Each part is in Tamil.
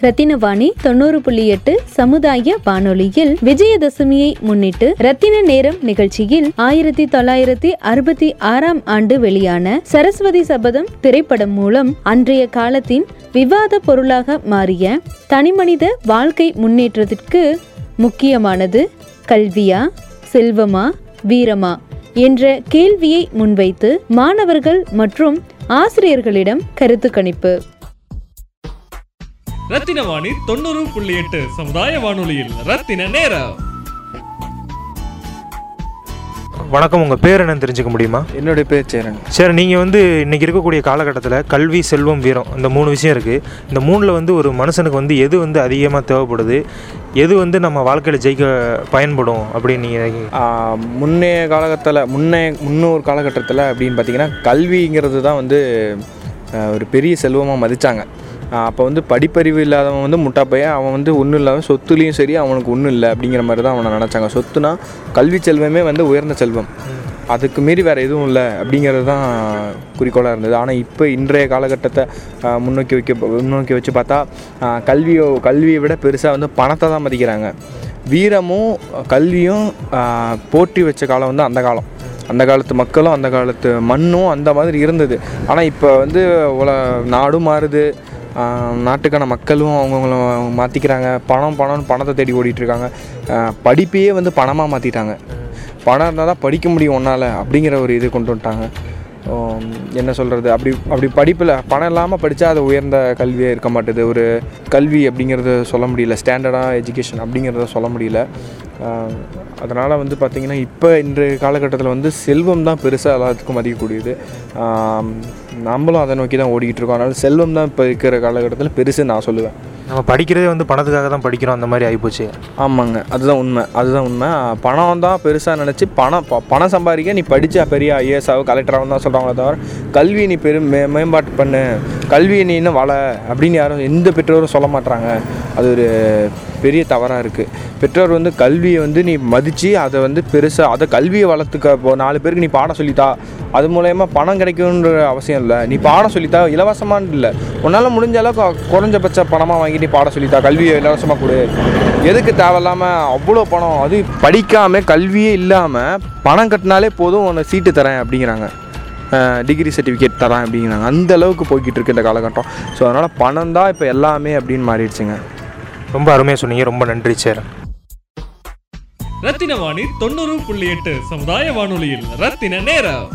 ரத்தினவாணி தொண்ணூறு புள்ளி எட்டு சமுதாய வானொலியில் விஜயதசமியை முன்னிட்டு ரத்தின நேரம் நிகழ்ச்சியில் ஆயிரத்தி தொள்ளாயிரத்தி அறுபத்தி ஆறாம் ஆண்டு வெளியான சரஸ்வதி சபதம் திரைப்படம் மூலம் அன்றைய காலத்தின் விவாத பொருளாக மாறிய தனிமனித வாழ்க்கை முன்னேற்றத்திற்கு முக்கியமானது கல்வியா செல்வமா வீரமா என்ற கேள்வியை முன்வைத்து மாணவர்கள் மற்றும் ஆசிரியர்களிடம் கருத்து கணிப்பு. ரத்தின வாணி தொண்ணூறு புள்ளி எட்டு சமுதாய வானொலியில். ரத்தின நேரம். வணக்கம் உங்கள் பேர் என்னன்னு தெரிஞ்சுக்க முடியுமா? என்னுடைய பேர் சேரன். சரி நீங்கள் வந்து இன்றைக்கி இருக்கக்கூடிய காலகட்டத்தில் கல்வி செல்வம் வீரம் இந்த மூணு விஷயம் இருக்குது இந்த மூணில் வந்து ஒரு மனுஷனுக்கு வந்து எது வந்து அதிகமாக தேவைப்படுது? எது வந்து நம்ம வாழ்க்கையில் ஜெயிக்க பயன்படும் அப்படின்னு நீங்கள் முன்னைய காலகட்டத்தில் முன்னே முன்னோர் காலகட்டத்தில் அப்படின்னு பார்த்தீங்கன்னா கல்விங்கிறது தான் வந்து ஒரு பெரிய செல்வமாக மதித்தாங்க அப்போ வந்து படிப்பறிவு இல்லாதவன் வந்து முட்டா பையன் அவன் வந்து ஒன்றும் இல்லாமல் சொத்துலேயும் சரி அவனுக்கு ஒன்றும் இல்லை அப்படிங்கிற மாதிரி தான் அவனை நினச்சாங்க. சொத்துனா கல்வி செல்வமே வந்து உயர்ந்த செல்வம். அதுக்கு மீறி வேறு எதுவும் இல்லை அப்படிங்கிறது தான் குறிக்கோளாக இருந்தது. ஆனால் இப்போ இன்றைய காலகட்டத்தை முன்னோக்கி வைக்க முன்னோக்கி வச்சு பார்த்தா கல்வியோ கல்வியை விட பெருசாக வந்து பணத்தை தான் மதிக்கிறாங்க. வீரமும் கல்வியும் போட்டி வச்ச காலம் வந்து அந்த காலம். அந்த காலத்து மக்களும் அந்த காலத்து மண்ணும் அந்த மாதிரி இருந்தது. ஆனால் இப்போ வந்து உல நாடும் மாறுது. நாட்டுக்கான மக்களும் அவங்கவுங்கள மாற்றிக்கிறாங்க பணம் பணம்னு பணத்தை தேடி ஓடிட்டுருக்காங்க. படிப்பையே வந்து பணமாக மாற்றிட்டாங்க பணம் இருந்தால் தான் படிக்க முடியும் ஒன்றால் அப்படிங்கிற ஒரு இது கொண்டு வந்துட்டாங்க. என்ன சொல்கிறது அப்படி அப்படி படிப்பில் பணம் இல்லாமல் படித்தா அது உயர்ந்த கல்வியே இருக்க மாட்டுது. ஒரு கல்வி அப்படிங்கிறது சொல்ல முடியல. ஸ்டாண்டர்டாக எஜுகேஷன் அப்படிங்கிறத சொல்ல முடியல. அதனால் வந்து பார்த்திங்கன்னா இப்போ இன்றைய காலகட்டத்தில் வந்து செல்வம் தான் பெருசாக எல்லாத்துக்கும் மதிக்கக்கூடியது. நம்மளும் அதை நோக்கி தான் ஓடிக்கிட்டு இருக்கோம். அதனால் செல்வம் தான் இப்போ இருக்கிற காலகட்டத்தில் பெருசு நான் சொல்லுவேன். நம்ம படிக்கிறதே வந்து பணத்துக்காக தான் படிக்கிறோம் அந்த மாதிரி ஆகிப்போச்சு ஆமாங்க. அதுதான் உண்மை. அதுதான் உண்மை. பணம் தான் பெருசாக நினச்சி பணம் பணம் சம்பாதிக்க நீ படித்தா பெரிய ஐஏஎஸ்ஆவோ கலெக்டராகவும் தான் சொல்கிறாங்களே தவிர கல்வி நீ பெரும் மே மேம்பாட்டு பண்ணு. கல்வியை நீ இன்னும் வள அப்படின்னு யாரும் எந்த பெற்றோரும் சொல்ல மாட்றாங்க. அது ஒரு பெரிய தவறாக இருக்குது பெற்றோர் வந்து கல்வியை வந்து நீ மதித்து அதை வந்து பெருசாக அதை கல்வியை வளர்த்துக்க இப்போ நாலு பேருக்கு நீ பாடம் சொல்லித்தா அது மூலயமா பணம் கிடைக்கணுன்ற அவசியம் இல்லை. நீ பாடம் சொல்லித்தா இலவசமானு இல்லை. உன்னால் முடிஞ்ச அளவுக்கு குறைஞ்சபட்ச பணமாக வாங்கி நீ பாடம் சொல்லித்தா கல்வியை இலவசமாக கொடு. எதுக்கு தேவையில்லாமல் அவ்வளோ பணம்? அது படிக்காமல் கல்வியே இல்லாமல் பணம் கட்டினாலே போதும் உன்னை சீட்டு தரேன் அப்படிங்கிறாங்க. டிகிரி சர்டிஃபிகேட் தரேன் அப்படிங்கிறாங்க. அந்த அளவுக்கு போய்கிட்டு இருக்கு இந்த காலகட்டம். ஸோ அதனால் பணம் தான் இப்போ எல்லாமே அப்படின்னு மாறிடுச்சுங்க. ரொம்ப அருமையாக சொன்னீங்க. ரொம்ப நன்றி சேரன் ரத்தின வாணி தொண்ணூறு புள்ளி எட்டு சமுதாய வானொலியில். ரத்தின நேரம்.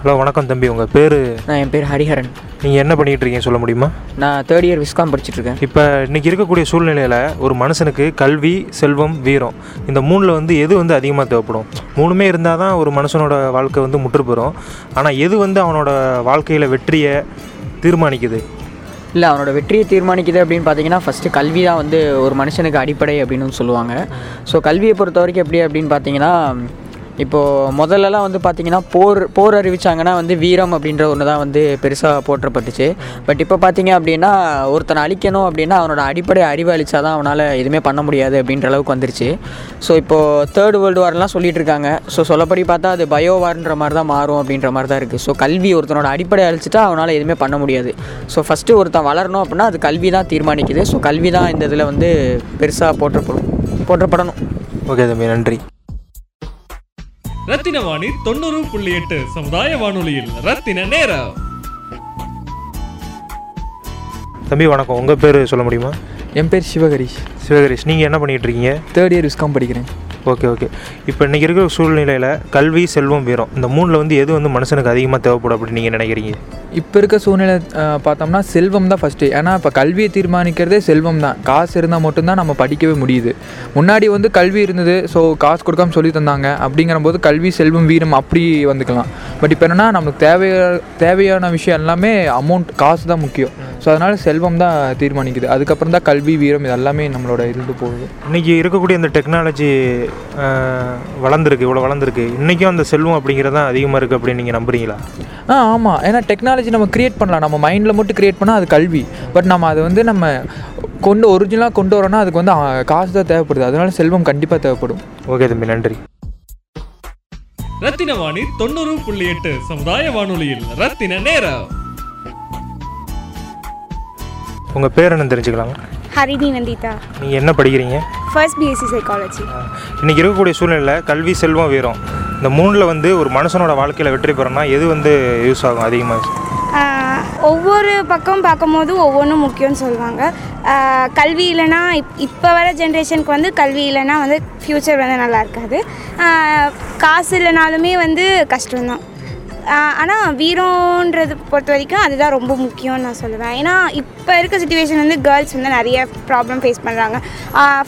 ஹலோ வணக்கம் தம்பி. உங்கள் பேர்? நான் என் பேர் ஹரிஹரன். நீங்கள் என்ன பண்ணிகிட்டு இருக்கீங்க சொல்ல முடியுமா? நான் தேர்ட் இயர் விஸ்காம் படிச்சுட்ருக்கேன் இப்போ இன்றைக்கி இருக்கக்கூடிய சூழ்நிலையில் ஒரு மனுஷனுக்கு கல்வி செல்வம் வீரம் இந்த மூணில் வந்து எது வந்து அதிகமாக தேவைப்படும்? மூணுமே இருந்தால் தான் ஒரு மனுஷனோட வாழ்க்கை வந்து முற்று பெறும் ஆனால் எது வந்து அவனோட வாழ்க்கையில் வெற்றியை தீர்மானிக்குது? இல்லை அவனோட வெற்றியை தீர்மானிக்குது அப்படின்னு பார்த்தீங்கன்னா ஃபஸ்ட்டு கல்வி தான் வந்து ஒரு மனுஷனுக்கு அடிப்படை அப்படின்னு சொல்லுவாங்க. ஸோ கல்வியை பொறுத்த வரைக்கும் எப்படி அப்படின்னு பார்த்தீங்கன்னா இப்போது முதல்லலாம் வந்து பார்த்திங்கன்னா போர் போர் அறிவிச்சாங்கன்னா வந்து வீரம் அப்படின்ற ஒன்று தான் வந்து பெருசாக போற்றப்பட்டுச்சு. பட் இப்போ பார்த்தீங்க அப்படின்னா ஒருத்தனை அழிக்கணும் அப்படின்னா அவனோட அடிப்படை அறிவு அழிச்சா தான் அவனால் எதுவுமே பண்ண முடியாது அப்படின்ற அளவுக்கு வந்துருச்சு. ஸோ இப்போது தேர்ட் வேர்ல்டு வார்லாம் சொல்லிட்டு இருக்காங்க. ஸோ சொல்லப்படி பார்த்தா அது பயோ வார்ன்ற மாதிரி தான் மாறும் அப்படின்ற மாதிரி தான் இருக்குது ஸோ கல்வி ஒருத்தனோட அடிப்படை அழிச்சிட்டா அவனால் எதுவுமே பண்ண முடியாது. ஸோ ஃபஸ்ட்டு ஒருத்தன் வளரணும் அப்படின்னா அது கல்வி தான் தீர்மானிக்குது. ஸோ கல்வி தான் இந்த இதில் வந்து பெருசாக போற்றப்படும் போற்றப்படணும். ஓகே தம்பி நன்றி. ரத்தின வாணி தொண்ணூறு புள்ளி எட்டு சமுதாய வானொலியில் ரத்தின நேரம். தம்பி வணக்கம். உங்கள் பேர் சொல்ல முடியுமா? என் பேர் சிவகரிஷ். சிவகரேஷ் நீங்கள் என்ன பண்ணிகிட்டு இருக்கீங்க? தேர்ட் இயர் விஸ்காம் படிக்கிறேன். Okay okay. இப்போ இன்றைக்கி இருக்கிற சூழ்நிலையில் கல்வி செல்வம் வீரம் இந்த மூணில் வந்து எது வந்து மனுஷனுக்கு அதிகமாக தேவைப்படும் அப்படின்னு நீங்கள் நினைக்கிறீங்க? இப்போ இருக்க சூழ்நிலை பார்த்தோம்னா செல்வம் தான் ஃபஸ்ட்டு ஏன்னா இப்போ கல்வியை தீர்மானிக்கிறதே செல்வம் தான். காசு இருந்தால் மட்டும்தான் நம்ம படிக்கவே முடியுது. முன்னாடி வந்து கல்வி இருந்தது ஸோ காசு கொடுக்காம சொல்லி தந்தாங்க அப்படிங்கிற போது கல்வி செல்வம் வீரம் அப்படி வந்துக்கலாம். பட் இப்போ என்னென்னா நமக்கு தேவைய தேவையான விஷயம் எல்லாமே அமௌண்ட் காசு தான் முக்கியம். ஸோ அதனால் செல்வம் தான் தீர்மானிக்குது. அதுக்கப்புறம் தான் கல்வி வீரம் இது எல்லாமே நம்மளோட இருந்து போகுது. இன்றைக்கி இருக்கக்கூடிய இந்த டெக்னாலஜி வளர்ந்துருக்கு இவ்வளோ வளர்ந்துருக்கு. இன்றைக்கும் அந்த செல்வம் அப்படிங்கிறது தான் அதிகமாக இருக்குது அப்படின்னு நீங்கள் நம்புறீங்களா? ஆ ஆமாம் ஏன்னா டெக்னாலஜி நம்ம கிரியேட் பண்ணலாம். நம்ம மைண்டில் மட்டும் கிரியேட் பண்ணால் அது கல்வி. பட் நம்ம அதை வந்து நம்ம கொண்டு ஒரிஜினலாக கொண்டு வரோன்னா அதுக்கு வந்து காசு தான் தேவைப்படுது. அதனால செல்வம் கண்டிப்பாக தேவைப்படும். ஓகே தம்பி நன்றி. ரத்தின வாணி தொண்ணூறு புள்ளி எட்டு சமுதாய வானொலியில். ரத்தின நேரம். உங்கள் பேர் என்ன தெரிஞ்சுக்கலாமா ஹரிணி நந்திதா. நீங்கள் என்ன படிக்கிறீங்க? ஃபர்ஸ்ட் பிஎஸ்சி சைக்காலஜி இன்றைக்கி இருக்கக்கூடிய சூழ்நிலையில் கல்வி செல்வம் வீரம் இந்த மூணில் வந்து ஒரு மனுஷனோட வாழ்க்கையில் வெற்றி பெறணும்னா எது வந்து யூஸ் ஆகும் அதிகமாக ஒவ்வொரு பக்கம் பார்க்கும்போது ஒவ்வொன்றும் முக்கியம்னு சொல்லுவாங்க. கல்வி இல்லைன்னா இப் இப்போ வர ஜென்ரேஷனுக்கு வந்து கல்வி இல்லைன்னா வந்து ஃப்யூச்சர் வந்து நல்லா இருக்காது. காசு இல்லைனாலுமே வந்து கஷ்டம்தான். ஆனால் வீரம்ன்றது பொறுத்த வரைக்கும் அதுதான் ரொம்ப முக்கியம்னு நான் சொல்லுவேன். ஏன்னா இப்போ இருக்க சுச்சுவேஷன் வந்து கேர்ள்ஸ் வந்து நிறைய ப்ராப்ளம் ஃபேஸ் பண்ணுறாங்க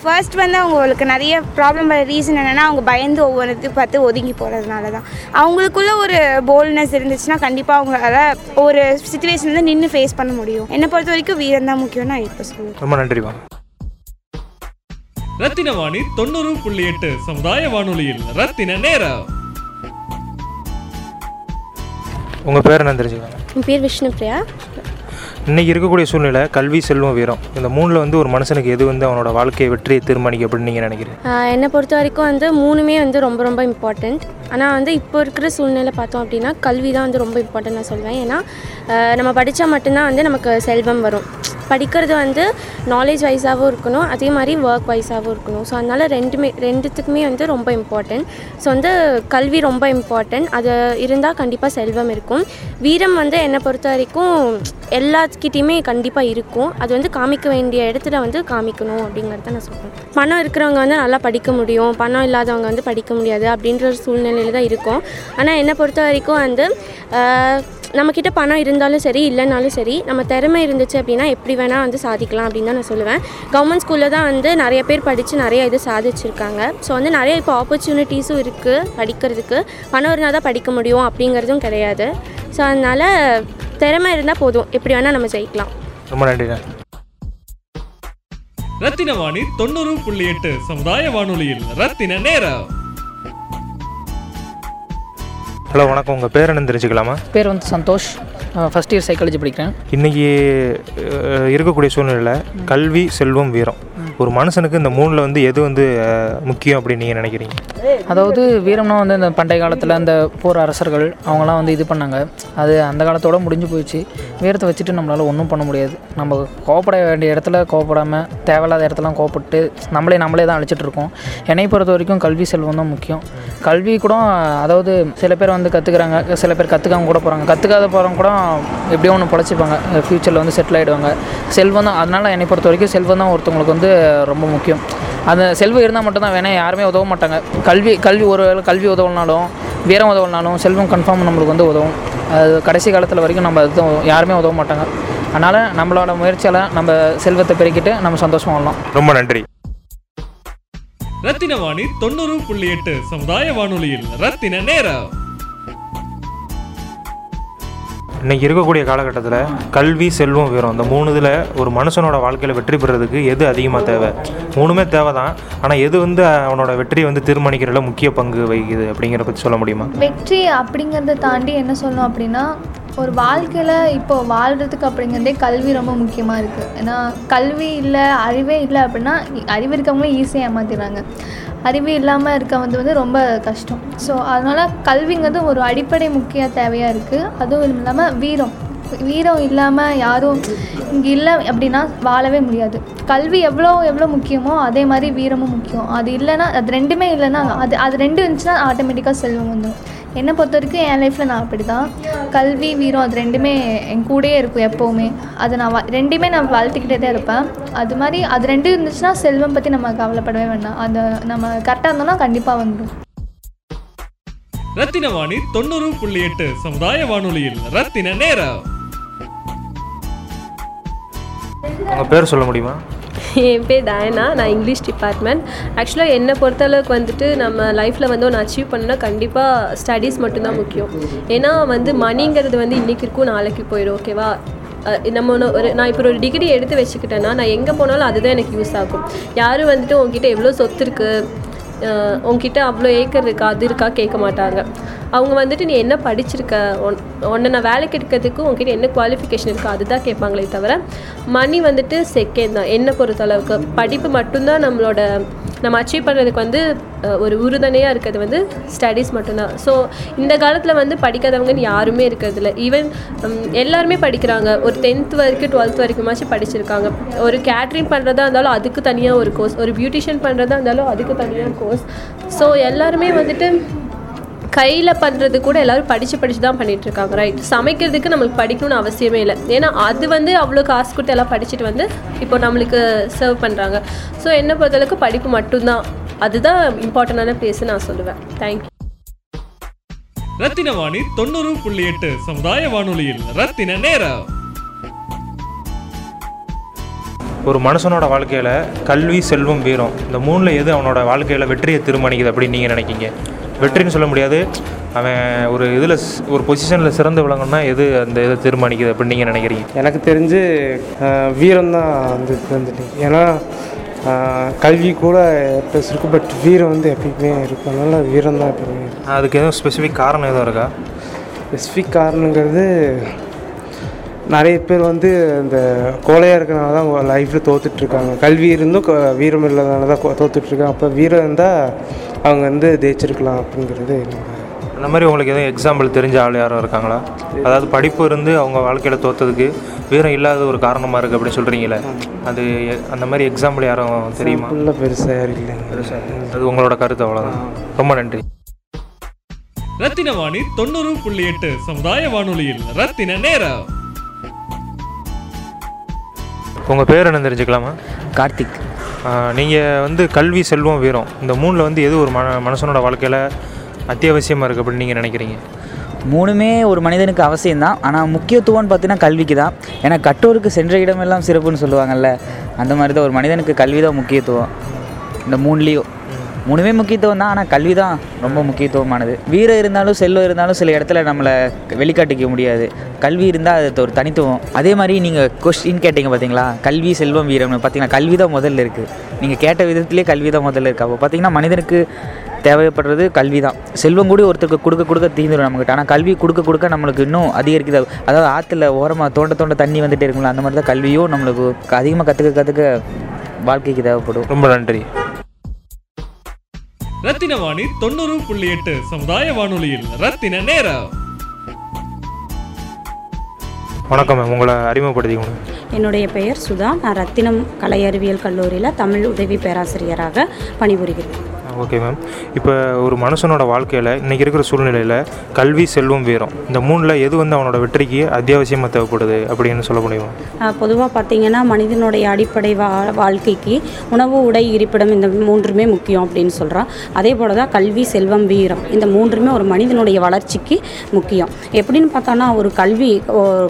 ஃபர்ஸ்ட் வந்து அவங்களுக்கு நிறைய ப்ராப்ளம் வர ரீசன் என்னென்னா அவங்க பயந்து ஒவ்வொரு பார்த்து ஒதுங்கி போகிறதுனால தான் அவங்களுக்குள்ள ஒரு போல்ட்னஸ் இருந்துச்சுன்னா கண்டிப்பாக அவங்களால ஒரு சுச்சுவேஷன் வந்து நின்று ஃபேஸ் பண்ண முடியும். என்னை பொறுத்த வரைக்கும் வீரம் தான் முக்கியம் நான் இப்போ சொல்லுவேன். ரொம்ப நன்றிப்பா ரத்தின வாணி தொண்ணூறு புள்ளி எட்டு சமுதாய வானொலியில் ரத்தின நேரம். உங்கள் பேர் என்ன தெரிஞ்சுக்கலாம் என் பேர் விஷ்ணுபிரியா இன்றைக்கி இருக்கக்கூடிய சூழ்நிலை கல்வி செல்வம் வீரம். இந்த மூணில் வந்து ஒரு மனுஷனுக்கு எது வந்து அவனோட வாழ்க்கையை வெற்றியை தீர்மானிக்கும் அப்படின்னு நீங்கள் நினைக்கிறீங்க? என்னை பொறுத்த வரைக்கும் வந்து மூணுமே வந்து ரொம்ப ரொம்ப இம்பார்ட்டண்ட் ஆனால் வந்து இப்போ இருக்கிற சூழ்நிலை பார்த்தோம் அப்படின்னா கல்வி தான் வந்து ரொம்ப இம்பார்ட்டன்ட் நான் சொல்வேன். ஏன்னா நம்ம படித்தா மட்டும்தான் வந்து நமக்கு செல்வம் வரும். படிக்கிறது வந்து நாலேஜ் வைஸாகவும் இருக்கணும். அதே மாதிரி ஒர்க் வைஸாகவும் இருக்கணும். ஸோ அதனால் ரெண்டுமே ரெண்டுத்துக்குமே வந்து ரொம்ப இம்பார்ட்டண்ட் ஸோ வந்து கல்வி ரொம்ப இம்பார்ட்டண்ட் அது இருந்தால் கண்டிப்பாக செல்வம் இருக்கும். வீரம் வந்து என்னை பொறுத்த வரைக்கும் எல்லாத்துக்கிட்டேயுமே கண்டிப்பாக இருக்கும். அது வந்து காமிக்க வேண்டிய இடத்துல வந்து காமிக்கணும் அப்படிங்கிறத நான் சொல்கிறேன் பணம் இருக்கிறவங்க வந்து நல்லா படிக்க முடியும். பணம் இல்லாதவங்க வந்து படிக்க முடியாது அப்படின்ற ஒரு சூழ்நிலையில் தான் இருக்கும். ஆனால் என்னை பொறுத்த வரைக்கும் வந்து நம்மக்கிட்ட பணம் இருந்தாலும் சரி இல்லைனாலும் சரி நம்ம திறமை இருந்துச்சு அப்படின்னா எப்படி வேணால் வந்து சாதிக்கலாம் அப்படின்னு தான் நான் சொல்லுவேன். கவர்மெண்ட் ஸ்கூலில் தான் வந்து நிறைய பேர் படித்து நிறைய இது சாதிச்சிருக்காங்க. ஸோ வந்து நிறைய இப்போ ஆப்பர்ச்சுனிட்டிஸும் இருக்குது படிக்கிறதுக்கு. பணம் இருந்தால் தான் படிக்க முடியும் அப்படிங்கிறதும் கிடையாது. ஸோ அதனால் திறமை இருந்தால் போதும். எப்படி வேணால் நம்ம ஜெயிக்கலாம். ரொம்ப நன்றிண்ணா. ரத்தின வாணி தொண்ணூறு புள்ளி எட்டு சமுதாய வானொலியில் ரத்தின நேரம். ஹலோ வணக்கம். உங்கள் பேர் என்ன தெரிஞ்சுக்கலாமா? பேர் வந்து சந்தோஷ். ஃபஸ்ட் இயர் சைக்காலஜி படிக்கிறேன். இன்றைக்கி இருக்கக்கூடிய சூழ்நிலையில் கல்வி செல்வம் வீரம். ஒரு மனுஷனுக்கு இந்த மூணில் வந்து எது வந்து முக்கியம் அப்படின்னு நீங்கள் நினைக்கிறீங்க? அதாவது வீரம்னா வந்து இந்த பண்டைய காலத்தில் அந்த போர் அரசர்கள் அவங்களாம் வந்து இது பண்ணாங்க. அது அந்த காலத்தோட முடிஞ்சு போயிடுச்சு. வீரத்தை வச்சுட்டு நம்மளால் ஒன்றும் பண்ண முடியாது. நம்ம கோவப்பட வேண்டிய இடத்துல கோவப்படாமல் தேவையில்லாத இடத்துலாம் கோவப்பட்டு நம்மளே நம்மளே தான் அழிச்சிட்டு இருக்கோம். என்னை பொறுத்த வரைக்கும் கல்வி செல்வம் தான் முக்கியம். கல்வி கூட அதாவது சில பேர் வந்து கற்றுக்குறாங்க சில பேர் கற்றுக்காம கூட போகிறாங்க கற்றுக்காத போகிறவங்க கூட எப்படியோ ஒன்று பொழைச்சிப்பாங்க. ஃப்யூச்சரில் வந்து செட்டில் ஆகிடுவாங்க செல்வம் தான் அதனால் என்னை பொறுத்த வரைக்கும் செல்வம் தான் ஒருத்தவங்களுக்கு வந்து ரொம்ப முக்கியம். அந்த செல்வம் இருந்தால் மட்டும்தான் வேணா யாருமே உதவ மாட்டாங்க. கல்வி கல்வி ஒரு வேளை கல்வி உதவலனாலும் வீரம் உதவலனாலும் செல்வம் கன்ஃபார்ம் நம்மளுக்கு வந்து உதவும். அது கடைசி காலத்தில் வரைக்கும் நம்ம அதுதான் யாருமே உதவ மாட்டாங்க. அதனால் நம்மளோட முயற்சியால் நம்ம செல்வத்தை பெருக்கிட்டு நம்ம சந்தோஷமா வாழலாம். ரொம்ப நன்றி. ரத்தின வாணி தொண்ணூறு புள்ளி எட்டு சமுதாய வானொலியில் ரத்தின நேரம். இன்றைக்கி இருக்கக்கூடிய காலகட்டத்தில் கல்வி செல்வம் வீரம் இந்த மூணு இதில் ஒரு மனுஷனோட வாழ்க்கையில் வெற்றி பெறதுக்கு எது அதிகமாக தேவை? மூணுமே தேவை தான் ஆனால் எது வந்து அவனோட வெற்றியை வந்து தீர்மானிக்கிறதுல முக்கிய பங்கு வகிக்குது அப்படிங்கிற பற்றி சொல்ல முடியுமா? வெற்றி அப்படிங்கிறத தாண்டி என்ன சொல்லணும் அப்படின்னா ஒரு வாழ்க்கையில் இப்போ வாழ்கிறதுக்கு அப்படிங்கிறதே கல்வி ரொம்ப முக்கியமாக இருக்குது ஏன்னா கல்வி இல்லை அறிவே இல்லை அப்படின்னா இ- அறிவு இருக்கவங்களே ஈஸியாக ஏமாத்திடுறாங்க. அறிவு இல்லாமல் இருக்க வந்து வந்து ரொம்ப கஷ்டம். ஸோ அதனால் கல்விங்கிறது ஒரு அடிப்படை முக்கிய தேவையாக இருக்குது அதுவும் இல்லாமல் வீரம். வீரம் இல்லாமல் யாரும் இங்கே இல்லை அப்படின்னா வாழவே முடியாது. கல்வி எவ்வளோ எவ்வளோ முக்கியமோ அதே மாதிரி வீரமும் முக்கியம். அது இல்லைன்னா அது ரெண்டுமே இல்லைன்னா அது அது ரெண்டு இருந்துச்சுன்னா ஆட்டோமேட்டிக்காக செல்வம் வந்துடும் என்னை பொறுத்த வரைக்கும் என் லைஃப்பில் நான் அப்படி தான் கல்வி வீரம் அது ரெண்டுமே என் கூடயே இருக்கும் எப்போவுமே. அது நான் வ- ரெண்டுமே நான் வளர்த்துக்கிட்டே தான் இருப்பேன். அது மாதிரி அது ரெண்டும் இருந்துச்சுன்னா செல்வம் பற்றி நம்ம கவலைப்படவே வேண்டாம். அது நம்ம கரெக்டாக இருந்தோம்னா கண்டிப்பாக வந்துடும் ரத்தின வாணி தொண்ணூறு புள்ளி எட்டு சமுதாய வானொலியில். ரத்தின நேரம். உங்கள் பேர் சொல்ல முடியுமா? என் பேர் டயனா. நான் இங்கிலீஷ் டிபார்ட்மெண்ட். ஆக்சுவலாக என்னை பொறுத்தளவுக்கு வந்துட்டு நம்ம லைஃப்பில் வந்து ஒன்று அச்சீவ் பண்ணணும்னா கண்டிப்பாக ஸ்டடீஸ் மட்டும்தான் முக்கியம். ஏன்னா வந்து மணிங்கிறது வந்து இன்றைக்கி இருக்கும் நாளைக்கு போயிடும் ஓகேவா நம்ம ஒன்று ஒரு நான் இப்போ ஒரு டிகிரி எடுத்து வச்சுக்கிட்டேன்னா நான் எங்கே போனாலும் அதுதான் எனக்கு யூஸ் ஆகும். யாரும் வந்துட்டு உங்ககிட்ட எவ்வளோ சொத்து இருக்குது உங்ககிட்ட அவ்வளோ ஏக்கர் இருக்கா? அது இருக்கா? கேட்க மாட்டாங்க. அவங்க வந்துட்டு நீ என்ன படிச்சிருக்க? ஒன் உன்னை நான் வேலைக்கு எடுக்கிறதுக்கு உங்ககிட்ட என்ன குவாலிஃபிகேஷன் இருக்கா அதுதான் கேட்பாங்களே தவிர மணி வந்துட்டு செகண்ட் தான். என்னை பொறுத்த அளவுக்கு படிப்பு மட்டும்தான் நம்மளோட நம்ம அச்சீவ் பண்ணுறதுக்கு வந்து ஒரு உறுதுணையாக இருக்கிறது வந்து ஸ்டடீஸ் மட்டும்தான். ஸோ இந்த காலத்தில் வந்து படிக்காதவங்கன்னு யாருமே இருக்கிறதில்ல. ஈவன் எல்லாருமே படிக்கிறாங்க. ஒரு டென்த் வரைக்கும் டுவெல்த் வரைக்குமாச்சும் படிச்சிருக்காங்க. ஒரு கேட்ரிங் பண்ணுறதா இருந்தாலும் அதுக்கு தனியாக ஒரு கோர்ஸ் ஒரு பியூட்டிஷியன் பண்ணுறதா இருந்தாலும் அதுக்கு தனியாக கோர்ஸ் ஸோ எல்லாருமே வந்துட்டு கையில் பண்ணுறது கூட எல்லோரும் படித்து படித்து தான் பண்ணிட்டு இருக்காங்க ரைட் சமைக்கிறதுக்கு நம்மளுக்கு படிக்கணும்னு அவசியமே இல்லை. ஏன்னா அது வந்து அவ்வளோ காசு கொடுத்து எல்லாம் படிச்சுட்டு வந்து இப்போ நம்மளுக்கு சர்வ் பண்ணுறாங்க ஸோ என்னை பொறுத்தளவுக்கு படிப்பு மட்டும்தான். அதுதான் இம்பார்ட்டண்டான பிளேஸ் நான் சொல்லுவேன். தேங்க்யூ ரத்தின வாணி தொண்ணூறு புள்ளி எட்டு சமுதாய வானொலியில் ரத்தின நேரம். ஒரு மனுஷனோட வாழ்க்கையில் கல்வி செல்வம் வீரம் இந்த மூணில் எது அவனோட வாழ்க்கையில் வெற்றியை தீர்மானிக்குது அப்படின்னு நீங்கள் நினைக்கிங்க? வெற்றின்னு சொல்ல முடியாது. அவன் ஒரு இதில் ஒரு பொசிஷனில் சிறந்து விளங்கணும்னா எது அந்த இதை தீர்மானிக்குது அப்படின்னு நீங்கள் நினைக்கிறீங்க? எனக்கு தெரிஞ்சு வீரம் தான் வந்து வந்துட்டு ஏன்னா கல்வி கூட எப்போ இருக்கும் பட் வீரம் வந்து எப்பயுமே இருக்கும். அதனால வீரம் தான் எப்பயுமே இருக்கும். அதுக்கு எதுவும் ஸ்பெசிஃபிக் காரணம் எதுவும் இருக்கா? ஸ்பெசிஃபிக் காரணங்கிறது நிறைய பேர் வந்து இந்த கோழையாக இருக்கிறனால தான் லைஃப்பில் தோத்துட்ருக்காங்க கல்வி இருந்தும் வீரம் இல்லாதனால தான் தோத்துட்ருக்காங்க அப்போ வீரம் இருந்தால் அவங்க வந்து ஜெயிச்சிருக்கலாம் அப்படிங்கிறது என்னோட அந்த மாதிரி உங்களுக்கு எதுவும் எக்ஸாம்பிள் தெரிஞ்ச ஆள் யாரும் இருக்காங்களா? அதாவது படிப்பு இருந்து அவங்க வாழ்க்கையில் தோத்ததுக்கு வீரம் இல்லாத ஒரு காரணமாக இருக்குது அப்படின்னு சொல்கிறீங்களே அது அந்த மாதிரி எக்ஸாம்பிள் யாரும் தெரியுமா? உள்ள பெருசாக யாரும் இல்லைங்க. அது உங்களோட கருத்து அவ்வளோதான் ரொம்ப நன்றி. ரத்தின வாணி தொண்ணூறு புள்ளி எட்டு சமுதாய வானொலியில் ரத்தின நேரம். உங்கள் பேர் என்ன தெரிஞ்சுக்கலாமா? கார்த்திக். நீங்கள் வந்து கல்வி செல்வம் வீரம் இந்த மூணில் வந்து எது ஒரு மன மனுஷனோட வாழ்க்கையில் அத்தியாவசியமாக இருக்குது அப்படின்னு நீங்கள் நினைக்கிறீங்க? மூணுமே ஒரு மனிதனுக்கு அவசியம்தான். ஆனால் முக்கியத்துவம்னு பார்த்தீங்கன்னா கல்விக்கு தான் ஏன்னா கட்டோருக்கு சென்ற இடமெல்லாம் சிறப்புன்னு சொல்லுவாங்கல்ல அந்த மாதிரி தான் ஒரு மனிதனுக்கு கல்வி தான் முக்கியத்துவம். இந்த மூணுலேயும். மூணுமே முக்கியத்துவம் தான் ஆனால் கல்வி தான் ரொம்ப முக்கியத்துவமானது. வீரம் இருந்தாலும் செல்வம் இருந்தாலும் சில இடத்துல நம்மளை வெளிக்காட்டிக்க முடியாது. கல்வி இருந்தால் அது ஒரு தனித்துவம். அதே மாதிரி நீங்கள் கொஸ்டின் கேட்டீங்க பார்த்தீங்களா கல்வி செல்வம் வீரம்னு பார்த்தீங்கன்னா கல்வி தான் முதல்ல இருக்குது நீங்கள் கேட்ட விதத்திலே கல்வி தான் முதல்ல இருக்குது அப்போ பார்த்தீங்கன்னா மனிதனுக்கு தேவைப்படுறது கல்வி தான். செல்வம் கூட ஒருத்தருக்கு கொடுக்க கொடுக்க தீந்துடும் நம்மகிட்ட. ஆனால் கல்வி கொடுக்க கொடுக்க நம்மளுக்கு இன்னும் அதிகரிக்குது. அதாவது ஆற்றுல ஓரமாக தோண்ட தோண்ட தண்ணி வந்துட்டே இருக்குங்களா அந்த மாதிரி தான் கல்வியும் நம்மளுக்கு அதிகமாக கற்றுக்க கற்றுக்க வாழ்க்கைக்கு தேவைப்படும். ரொம்ப நன்றி. ரத்தின வாணி தொண்ணூறு புள்ளி எட்டு சமுதாய வானொலியில். ரத்தின நேரம். வணக்கம் மேம். உங்களை அறிமுகப்படுத்திக்கணும் என்னுடைய பெயர் சுதா. நான் ரத்தினம் கலை அறிவியல் கல்லூரியில் தமிழ் உதவி பேராசிரியராக பணிபுரிகிறேன். ஓகே மேம் இப்போ ஒரு மனுஷனோட வாழ்க்கையில் இன்றைக்கி இருக்கிற சூழ்நிலையில் கல்வி செல்வம் வீரம் இந்த மூணில் எது வந்து அவனோட வெற்றிக்கு அத்தியாவசியமாக தேவைப்படுது அப்படின்னு சொல்ல முடியுமா? பொதுவாக பார்த்தீங்கன்னா மனிதனுடைய அடிப்படை வா வாழ்க்கைக்கு உணவு உடை இருப்பிடம் இந்த மூன்றுமே முக்கியம் அப்படின்னு சொல்கிறான் அதே போல் தான் கல்வி செல்வம் வீரம் இந்த மூன்றுமே ஒரு மனிதனுடைய வளர்ச்சிக்கு முக்கியம். எப்படின்னு பார்த்தோன்னா ஒரு கல்வி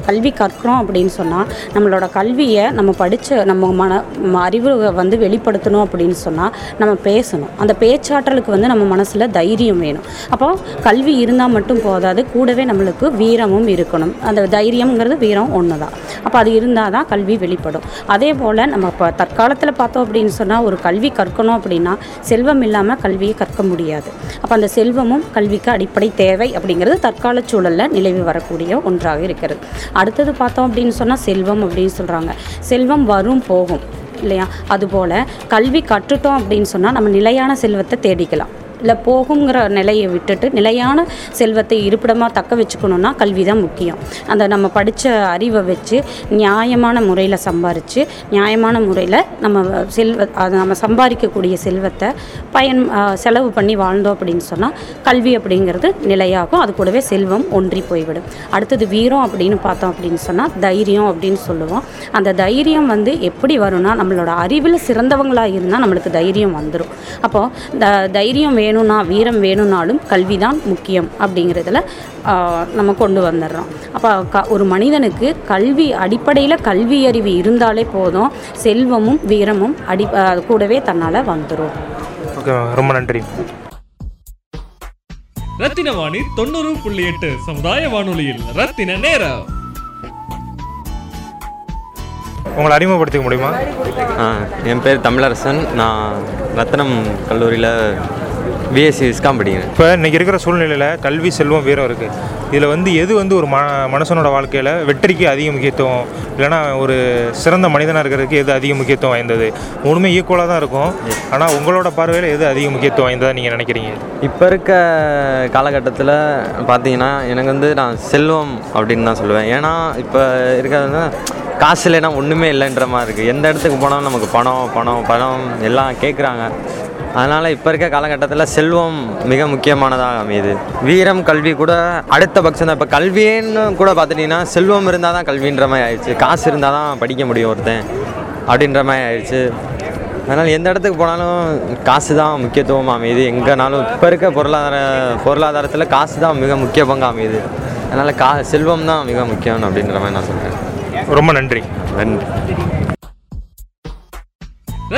கல்வி கற்கிறோம் அப்படின்னு சொன்னால் நம்மளோட கல்வியை நம்ம படித்த நம்ம மன அறிவு வந்து வெளிப்படுத்தணும் அப்படின்னு சொன்னால் நம்ம பேசணும். அந்த பேச்சாற்றலுக்கு வந்து நம்ம மனசில் தைரியம் வேணும். அப்போ கல்வி இருந்தால் மட்டும் போதாது கூடவே நம்மளுக்கு வீரமும் இருக்கணும். அந்த தைரியம்ங்கிறது வீரம் ஒன்று தான் அப்போ அது இருந்தால் தான் கல்வி வெளிப்படும். அதே போல் நம்ம இப்போ தற்காலத்தில் பார்த்தோம் அப்படின்னு சொன்னால் ஒரு கல்வி கற்கணும் அப்படின்னா செல்வம் இல்லாமல் கல்வியை கற்க முடியாது. அப்போ அந்த செல்வமும் கல்விக்கு அடிப்படை தேவை அப்படிங்கிறது தற்கால சூழலில் நிலவி வரக்கூடிய ஒன்றாக இருக்கிறது. அடுத்தது பார்த்தோம் அப்படின்னு சொன்னால் செல்வம் அப்படின்னு சொல்கிறாங்க செல்வம் வரும் போகும். இல்லையா? அதுபோல் கல்வி கற்றுட்டோம் அப்படின்னு சொன்னால் நம்ம நிலையான செல்வத்தை தேடிக்கலாம். இல்லை போகுங்கிற நிலையை விட்டுட்டு நிலையான செல்வத்தை இருப்பிடமாக தக்க வச்சுக்கணுன்னா கல்வி தான் முக்கியம். அந்த நம்ம படித்த அறிவை வச்சு நியாயமான முறையில் சம்பாரித்து நியாயமான முறையில் நம்ம செல்வ அதை நம்ம சம்பாதிக்கக்கூடிய செல்வத்தை பயன் செலவு பண்ணி வாழ்ந்தோம் அப்படின்னு சொன்னால் கல்வி அப்படிங்கிறது நிலையாகும். அது கூடவே செல்வம் ஒன்றி போய்விடும். அடுத்தது வீரம் அப்படின்னு பார்த்தோம் அப்படின்னு சொன்னால் தைரியம் அப்படின்னு சொல்லுவோம். அந்த தைரியம் வந்து எப்படி வரும்னா நம்மளோட அறிவில் சிறந்தவங்களாக இருந்தால் நம்மளுக்கு தைரியம் வந்துடும் அப்போது த தைரியம் வேணும்னா வீரம் வேணும்னாலும் கல்வி தான் முக்கியம் அப்படிங்கிறதுல நம்ம கொண்டு வந்துடுறோம். அப்போ க ஒரு மனிதனுக்கு கல்வி அடிப்படையில் கல்வி அறிவு இருந்தாலே போதும் செல்வமும் வீரமும் அடி கூடவே தன்னால் வந்துடும் ரொம்ப நன்றி. ரத்தின வாணி தொண்ணூறு புள்ளி எட்டு சமுதாய வானொலியில் ரத்தின நேரம். உங்களை அறிமுகப்படுத்திக்க முடியுமா? என் பேர் தமிழரசன். நான் ரத்னம் கல்லூரியில் பிஎஸ்சி விஸ்காம் படிக்கிறேன் இப்போ இன்றைக்கி இருக்கிற சூழ்நிலையில் கல்வி செல்வம் வீரம் இருக்குது இதில் வந்து எது வந்து ஒரு ம மனுஷனோட வாழ்க்கையில் வெற்றிக்கு அதிக முக்கியத்துவம்? இல்லைன்னா ஒரு சிறந்த மனிதனாக இருக்கிறதுக்கு எது அதிக முக்கியத்துவம் வாய்ந்தது? மூணுமே ஈக்குவலாக தான் இருக்கும். ஆனால் உங்களோட பார்வையில் எது அதிக முக்கியத்துவம் வாய்ந்ததாக நீங்கள் நினைக்கிறீங்க? இப்போ இருக்க காலகட்டத்தில் பார்த்தீங்கன்னா எனக்கு வந்து நான் செல்வம் அப்படின்னு தான் சொல்லுவேன். ஏன்னா இப்போ இருக்கிறது காசு இல்லைன்னா ஒன்றுமே இல்லைன்ற மாதிரி இருக்குது எந்த இடத்துக்கு போனாலும் நமக்கு பணம் பணம் பணம் எல்லாம் கேட்குறாங்க அதனால் இப்போ இருக்க காலகட்டத்தில் செல்வம் மிக முக்கியமானதாக அமையுது. வீரம் கல்வி கூட அடுத்த பட்சம் தான். இப்போ கல்வின்னு கூட பார்த்துட்டிங்கன்னா செல்வம் இருந்தால் தான் கல்வின்ற மாதிரி ஆயிடுச்சு. காசு இருந்தால் தான் படிக்க முடியும் ஒருத்தன் அப்படின்ற மாதிரி ஆயிடுச்சு. அதனால் எந்த இடத்துக்கு போனாலும் காசு தான் முக்கியத்துவம் அமையுது. எங்கேனாலும் இப்போ இருக்க பொருளாதார பொருளாதாரத்தில் காசு தான் மிக முக்கிய பங்கு அமையுது. அதனால் கா செல்வம் தான் மிக முக்கியம் அப்படின்ற மாதிரி நான் சொல்கிறேன் ரொம்ப நன்றி. நன்றி.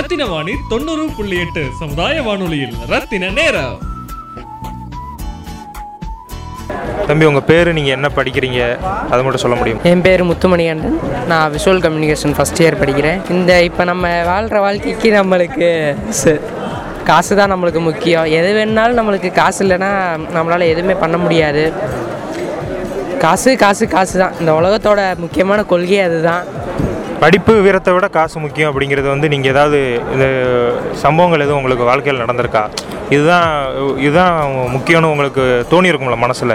ரத்தின வாணி தொண்ணூறு புள்ளி எட்டு சமுதாய வானொலியில் ரத்தின நேரம். தம்பி உங்கள் பேர் நீங்கள் என்ன படிக்கிறீங்க? அது மட்டும் சொல்ல முடியும்? என் பேர் முத்துமணிகண்டன். நான் விஷுவல் கம்யூனிகேஷன் ஃபஸ்ட் இயர் படிக்கிறேன். இந்த இப்போ நம்ம வாழ்கிற வாழ்க்கைக்கு நம்மளுக்கு ச- காசு தான் நம்மளுக்கு முக்கியம். எது வேணுனாலும் நம்மளுக்கு காசு இல்லைன்னா நம்மளால் எதுவுமே பண்ண முடியாது. காசு காசு காசு தான் இந்த உலகத்தோட முக்கியமான கொள்கையே அதுதான். படிப்பு வீரத்தை விட காசு முக்கியம் அப்படிங்கிறது வந்து நீங்கள் ஏதாவது இந்த சம்பவங்கள் எதுவும் உங்களுக்கு வாழ்க்கையில் நடந்திருக்கா? இதுதான் இதுதான் முக்கியம்னு உங்களுக்கு தோணி இருக்கும்ல மனசில்?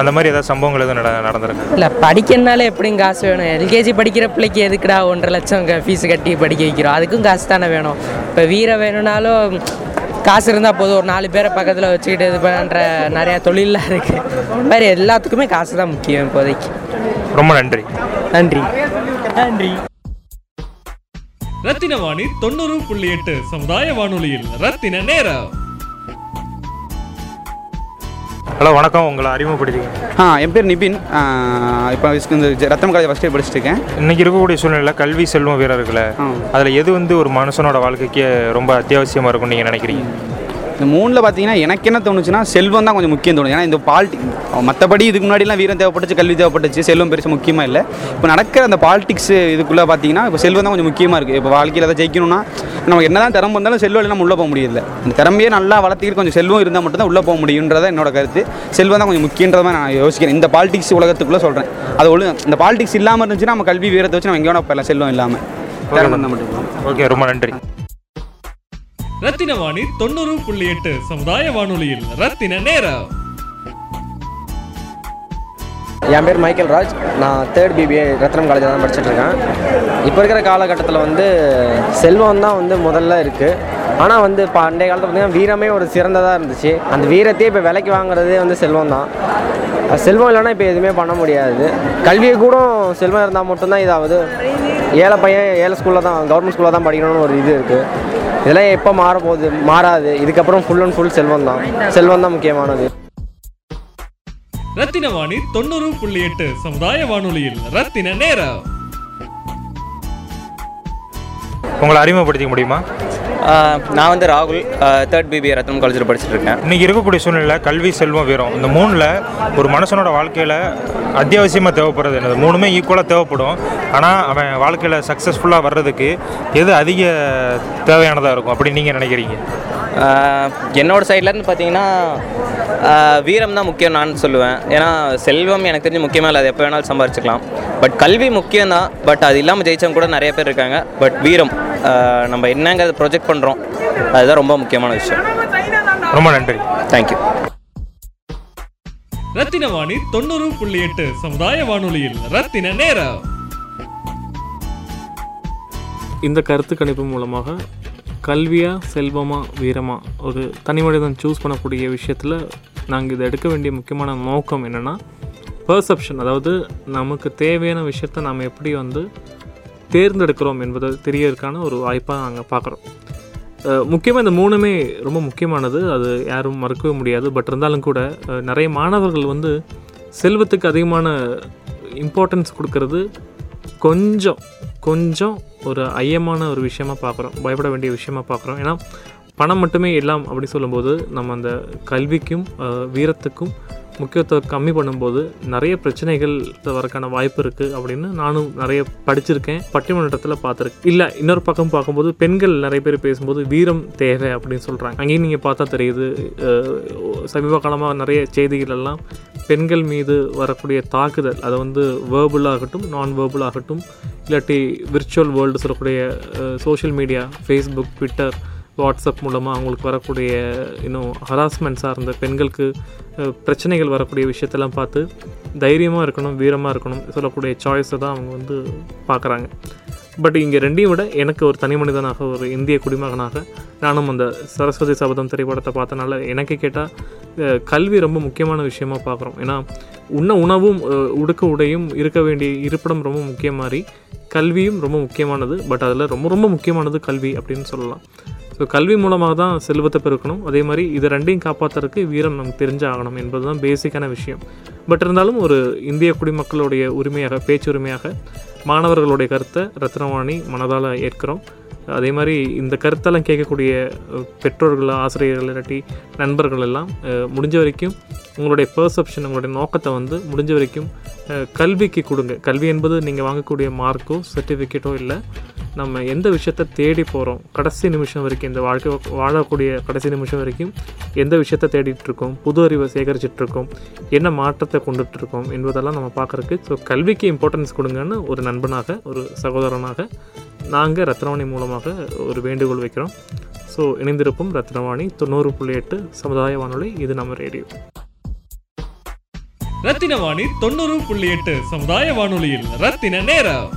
அந்த மாதிரி ஏதாவது சம்பவங்கள் எதுவும் நட நடந்திருக்கு? இல்லை படிக்கிறனால எப்படியும் காசு வேணும். எல்கேஜி படிக்கிற பிள்ளைக்கு எதுக்குடா ஒன்றரை லட்சம் ஃபீஸ் கட்டி படிக்க வைக்கிறோம்? அதுக்கும் காசு தானே வேணும். இப்போ வீரம் வேணும்னாலும் காசு இருந்தால் போதும். ஒரு நாலு பேரை பக்கத்தில் வச்சுக்கிட்டு இது பண்ணுற நிறையா தொழிலெலாம் இருக்குது வேறு எல்லாத்துக்குமே காசு தான் முக்கியம் இப்போதைக்கு. ரொம்ப நன்றி. நன்றி. நன்றி. ரத்தின வாணி தொண்ணூறு புள்ளி எட்டு சமுதாய வானொலியில். ரத்தின நேரம். ஹலோ வணக்கம். உங்களை அறிமுகப்படுத்திங்க ஆ என் பேர் நிபின். இப்போ இந்த ரத்தம் காலேஜ் ஃபஸ்ட் இயர் படிச்சுட்டு இருக்கேன் இன்னைக்கு இருக்கக்கூடிய சூழ்நிலையில் கல்வி செல்வம் வீரர்கள அதில் எது வந்து ஒரு மனுஷனோட வாழ்க்கைக்கு ரொம்ப அத்தியாவசியமாக இருக்கும்னு நீங்கள் நினைக்கிறீங்க? இந்த மூணில் பார்த்தீங்கன்னா எனக்கு என்ன தோணுச்சுன்னா செல்வம் தான் கொஞ்சம் முக்கியம் தோணுது. ஏன்னா இந்த பாலிட்டி மற்றபடி இதுக்கு முன்னாடிலாம் வீரம் தேவைப்பட்டுச்சு கல்வி தேவைப்பட்டுச்சு செல்வம் பெருசு முக்கியமாக இல்லை. இப்போ நடக்கிற அந்த பாலிடிக்ஸ் இதுக்குள்ளே பார்த்தீங்கன்னா இப்போ செல்வம் தான் கொஞ்சம் முக்கியமாக இருக்குது இப்போ வாழ்க்கையில் அதை ஜெயிக்கணும்னா நமக்கு என்ன தான் திறமை இருந்தாலும் செல்வம் நம்ம உள்ளே போக முடியல அந்த திறமையே நல்லா வளர்த்துக்கிட்டு கொஞ்சம் செல்வம் இருந்தால் மட்டும்தான் உள்ளே போக முடியுன்றத என்னோட கருத்து. செல்வம் தான் கொஞ்சம் முக்கியன்றதை நான் யோசிக்கிறேன். இந்த பாலிடிக்ஸ் உலகத்துக்குள்ளே சொல்கிறேன் அது ஒழு இந்த பாலிடிக்ஸ் இல்லாமல் இருந்துச்சுன்னா நம்ம கல்வி வீரத்தை வச்சு நம்ம எங்கே வேணா போயிடலாம். செல்வம் இல்லாமல் ஓகே ரொம்ப நன்றி. ரத்தின வாணி தொண்ணூறு புள்ளி எட்டு சமுதாய வானொலியில். ரத்தின நேரம். என் பேர் மைக்கேல் ராஜ். நான் தேர்ட் பிபிஏ ரத்னம் காலேஜில் தான் படிச்சுட்டு இருக்கேன் இப்போ இருக்கிற காலகட்டத்தில் வந்து செல்வம் தான் வந்து முதல்ல இருக்குது ஆனால் வந்து இப்போ அண்டைய காலத்தில் பார்த்தீங்கன்னா வீரமே ஒரு சிறந்ததாக இருந்துச்சு. அந்த வீரத்தையே இப்போ விலைக்கு வாங்குறதே வந்து செல்வம் தான். செல்வம் இல்லைன்னா இப்போ எதுவுமே பண்ண முடியாது. கல்வியை கூட செல்வம் இருந்தால் மட்டும்தான் இதாவது ஏழை பையன் ஏழை ஸ்கூலில் தான் கவர்மெண்ட் ஸ்கூலில் தான் படிக்கணும்னு ஒரு இது இருக்குது இதெல்லாம் எப்போ மாறப்போகுது? மாறாது. இதுக்கப்புறம் ஃபுல் அண்ட் ஃபுல் செல்வம் தான். செல்வம் தான் முக்கியமானது. ரத்தின வாணி தொண்ணூறு புள்ளி எட்டு சமுதாய வானொலியில் ரத்தின நேரம். உங்களை அறிமுகப்படுத்திக்க முடியுமா? நான் வந்து ராகுல் தேர்ட் பிபிஏ ரத்னம் காலேஜில் படிச்சுட்டு இருக்கேன். இன்னைக்கு இருக்கக்கூடிய சூழ்நிலையில் கல்வி செல்வம் வீரம் இந்த மூணில் ஒரு மனுஷனோட வாழ்க்கையில் அத்தியாவசியமாக தேவைப்படுறது என்னது? மூணுமே ஈக்குவலாக தேவைப்படும். ஆனால் அவன் வாழ்க்கையில் சக்ஸஸ்ஃபுல்லாக வர்றதுக்கு எது அதிக தேவையானதாக இருக்கும் அப்படி நீங்கள் நினைக்கிறீங்க? ஆஹ் என்னோட சைட்லேருந்து பார்த்தீங்கன்னா வீரம் தான் முக்கியம் நான் சொல்லுவேன். ஏன்னா செல்வம் எனக்கு தெரிஞ்சு முக்கியமாக இல்லை அது எப்போ வேணாலும் சம்பாரிச்சுக்கலாம். பட் கல்வி முக்கியம் தான். பட் அது இல்லாமல் ஜெயிச்சவங்க கூட நிறைய பேர் இருக்காங்க. பட் வீரம் நம்ம என்னங்கிறத ப்ரொஜெக்ட் பண்ணுறோம் அதுதான் ரொம்ப முக்கியமான விஷயம். ரொம்ப நன்றி. தேங்க்யூ ரத்தின வாணி தொண்ணூறு புள்ளி எட்டு சமுதாய வானொலியில் ரத்தின நேரம். இந்த கருத்து கணிப்பு மூலமாக கல்வியா செல்வமா வீரமா? ஒரு தனி மனிதன் சூஸ் பண்ணக்கூடிய விஷயத்தில் நாங்கள் இதை எடுக்க வேண்டிய முக்கியமான நோக்கம் என்னென்னா பர்செப்ஷன் அதாவது நமக்கு தேவையான விஷயத்தை நாம் எப்படி வந்து தேர்ந்தெடுக்கிறோம் என்பதை தெரியறதுக்கான ஒரு வாய்ப்பாக நாங்கள் பார்க்குறோம். முக்கியமாக இந்த மூணுமே ரொம்ப முக்கியமானது. அது யாரும் மறுக்கவே முடியாது. பட் இருந்தாலும் கூட நிறைய மாணவர்கள் வந்து செல்வத்துக்கு அதிகமான இம்பார்ட்டன்ஸ் கொடுக்கறது கொஞ்சம் கொஞ்சம் ஒரு ஐயமான ஒரு விஷயமா பார்க்குறோம் பயப்பட வேண்டிய விஷயமா பார்க்குறோம். ஏன்னா பணம் மட்டுமே எல்லாம் அப்படி சொல்லும்போது நம்ம அந்த கல்விக்கும் வீரத்துக்கும் முக்கியத்துவம் கம்மி பண்ணும்போது நிறைய பிரச்சனைகள் வரக்கான வாய்ப்பு இருக்குது அப்படின்னு நானும் நிறைய படிச்சிருக்கேன். பட்டிமன்றத்தில் பார்த்துருக்கேன். இல்லை இன்னொரு பக்கம் பார்க்கும்போது பெண்கள் நிறைய பேர் பேசும்போது வீரம் தேவை அப்படின்னு சொல்கிறாங்க அங்கேயும் நீங்கள் பார்த்தா தெரியுது சமீப காலமாக நிறைய செய்திகள் எல்லாம் பெண்கள் மீது வரக்கூடிய தாக்குதல். அதை வந்து வேர்புல் ஆகட்டும் நான் வேர்புல் ஆகட்டும் இல்லாட்டி விர்ச்சுவல் வேர்ல்டு சொல்லக்கூடிய social media Facebook Twitter WhatsApp மூலமாக அவங்களுக்கு வரக்கூடிய இன்னும் ஹராஸ்மெண்ட் சார்ந்த பெண்களுக்கு பிரச்சனைகள் வரக்கூடிய விஷயத்தெல்லாம் பார்த்து தைரியமாக இருக்கணும் வீரமாக இருக்கணும் சொல்லக்கூடிய சாய்ஸை தான் அவங்க வந்து பார்க்குறாங்க. பட் இங்கே ரெண்டையும் விட எனக்கு ஒரு தனி மனிதனாக ஒரு இந்திய குடிமகனாக நானும் அந்த சரஸ்வதி சபதம் திரைப்படத்தை பார்த்தனால எனக்கு கேட்டால் கல்வி ரொம்ப முக்கியமான விஷயமாக பார்க்குறோம். ஏன்னா உண்ண உணவும் உடுக்க உடையும் இருக்க வேண்டிய இருப்பிடம் ரொம்ப முக்கியம் மாதிரி கல்வியும் ரொம்ப முக்கியமானது. பட் அதில் ரொம்ப ரொம்ப முக்கியமானது கல்வி அப்படின்னு சொல்லலாம். ஸோ கல்வி மூலமாக தான் செல்வத்தை பெருக்கணும். அதே மாதிரி இது ரெண்டையும் காப்பாற்றுறதுக்கு வீரம் நமக்கு தெரிஞ்சாகணும் என்பது தான் பேசிக்கான விஷயம். பட் இருந்தாலும் ஒரு இந்திய குடிமக்களுடைய உரிமையாக பேச்சுரிமையாக மாணவர்களுடைய கருத்தை ரத்னவாணி மனதால் ஏற்கிறோம். அதே மாதிரி இந்த கருத்தெல்லாம் கேட்கக்கூடிய பெற்றோர்கள் ஆசிரியர்கள் இல்லாட்டி நண்பர்கள் எல்லாம் முடிஞ்ச வரைக்கும் உங்களுடைய பெர்செப்ஷன் உங்களுடைய நோக்கத்தை வந்து முடிஞ்ச வரைக்கும் கல்விக்கு கொடுங்க. கல்வி என்பது நீங்கள் வாங்கக்கூடிய மார்க்கோ சர்டிஃபிகேட்டோ இல்லை. நம்ம எந்த விஷயத்தை தேடி போகிறோம் கடைசி நிமிஷம் வரைக்கும் இந்த வாழ்க்கை வாழக்கூடிய கடைசி நிமிஷம் வரைக்கும் எந்த விஷயத்தை தேடிட்டுருக்கோம்? புது அறிவை சேகரிச்சிட்ருக்கோம் என்ன மாற்றத்தை கொண்டுட்ருக்கோம் என்பதெல்லாம் நம்ம பார்க்குறக்கு ஸோ கல்விக்கு இம்பார்ட்டன்ஸ் கொடுங்கன்னு ஒரு நண்பனாக ஒரு சகோதரனாக நாங்கள் ரத்னவாணி மூலமாக ஒரு வேண்டுகோள் வைக்கிறோம். ஸோ இணைந்திருப்போம் ரத்னவாணி தொண்ணூறு புள்ளி எட்டு சமுதாய வானொலி இது நம்ம ரேடியோ. ரத்தின வாணி தொண்ணூறு புள்ளி எட்டு சமுதாய வானொலியில் ரத்தின நேரம்.